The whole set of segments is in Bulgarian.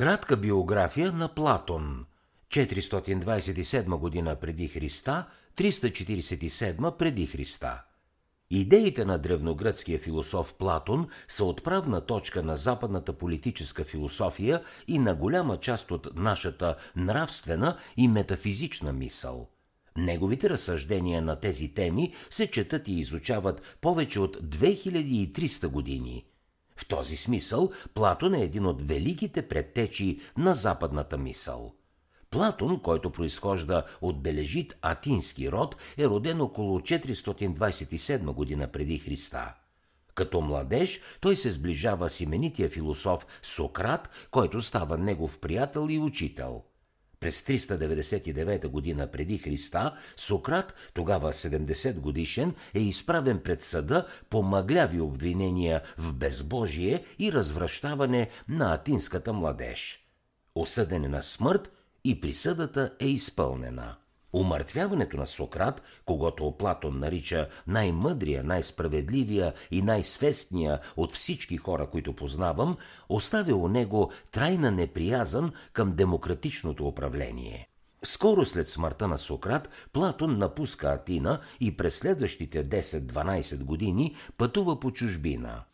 Кратка биография на Платон. 427 година преди Христа, 347 преди Христа. Идеите на древногръцкия философ Платон са отправна точка на западната политическа философия и на голяма част от нашата нравствена и метафизична мисъл. Неговите разсъждения на тези теми се четат и изучават повече от 2300 години. В този смисъл Платон е един от великите предтечи на западната мисъл – Платон, който произхожда от бележит атински род, е роден около 427 година преди Христа. Като младеж той се сближава с именития философ Сократ, който става негов приятел и учител. През 399 година преди Христа Сократ, тогава 70 годишен, е изправен пред съда по мъгляви обвинения в безбожие и развръщаване на атинската младеж. Осъден е на смърт и присъдата е изпълнена. Умъртвяването на Сократ, когато Платон нарича най-мъдрия, най-справедливия и най-свестния от всички хора, които познавам, оставя у него трайна неприязан към демократичното управление. Скоро след смъртта на Сократ, Платон напуска Атина и през следващите 10-12 години пътува по чужбина –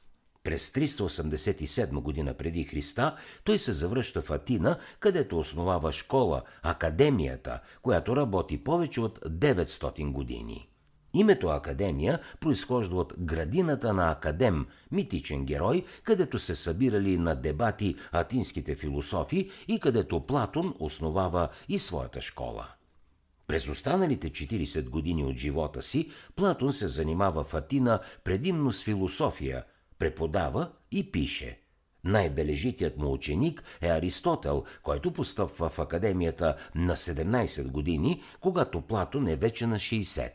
през 387 година преди Христа той се завръща в Атина, където основава школа, академията, която работи повече от 900 години. Името Академия произхожда от градината на Академ, митичен герой, където се събирали на дебати атинските философи и където Платон основава и своята школа. През останалите 40 години от живота си Платон се занимава в Атина предимно с философия – преподава и пише. Най-бележитият му ученик е Аристотел, който постъпва в академията на 17 години, когато Платон е вече на 60.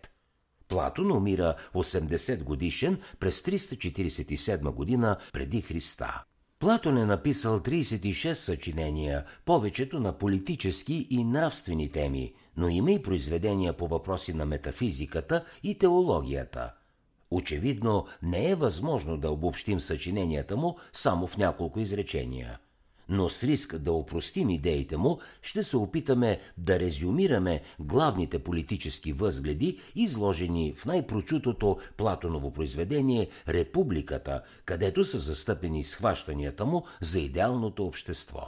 Платон умира 80 годишен през 347 година преди Христа. Платон е написал 36 съчинения, повечето на политически и нравствени теми, но има и произведения по въпроси на метафизиката и теологията – Очевидно не е възможно да обобщим съчиненията му само в няколко изречения. Но с риск да опростим идеите му, ще се опитаме да резюмираме главните политически възгледи, изложени в най-прочутото Платоново произведение «Републиката», където са застъпени схващанията му за идеалното общество.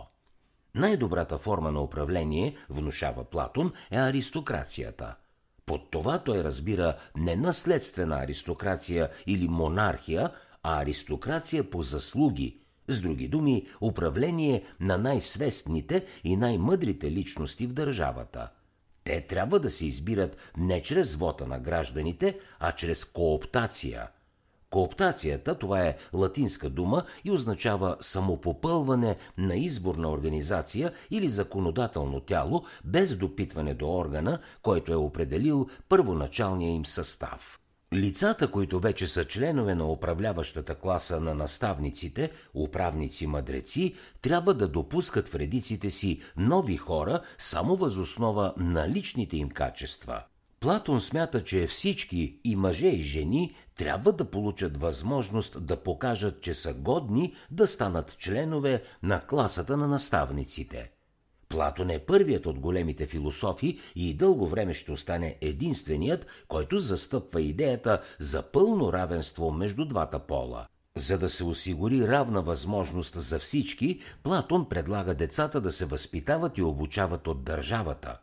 Най-добрата форма на управление, внушава Платон, е аристокрацията – под това той разбира не наследствена аристокрация или монархия, а аристокрация по заслуги, с други думи, управление на най-свестните и най-мъдрите личности в държавата. Те трябва да се избират не чрез вота на гражданите, а чрез кооптация – Кооптацията, това е латинска дума и означава самопопълване на изборна организация или законодателно тяло без допитване до органа, който е определил първоначалния им състав. Лицата, които вече са членове на управляващата класа на наставниците, управници-мъдреци, трябва да допускат в редиците си нови хора само възоснова на личните им качества – Платон смята, че всички, и мъже, и жени, трябва да получат възможност да покажат, че са годни да станат членове на класата на наставниците. Платон е първият от големите философи и дълго време ще остане единственият, който застъпва идеята за пълно равенство между двата пола. За да се осигури равна възможност за всички, Платон предлага децата да се възпитават и обучават от държавата –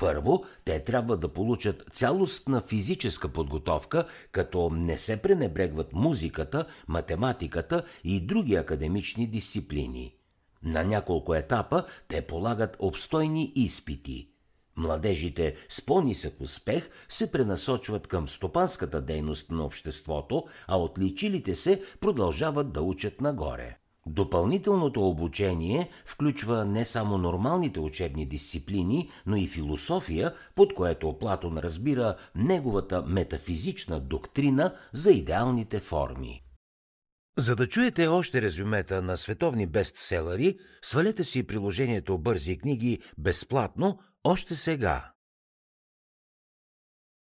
първо, те трябва да получат цялостна физическа подготовка, като не се пренебрегват музиката, математиката и други академични дисциплини. На няколко етапа те полагат обстойни изпити. Младежите с по-нисък успех се пренасочват към стопанската дейност на обществото, а отличилите се продължават да учат нагоре. Допълнителното обучение включва не само нормалните учебни дисциплини, но и философия, под което Платон разбира неговата метафизична доктрина за идеалните форми. За да чуете още резюмета на световни бестселери, свалете си приложението Бързи книги безплатно още сега.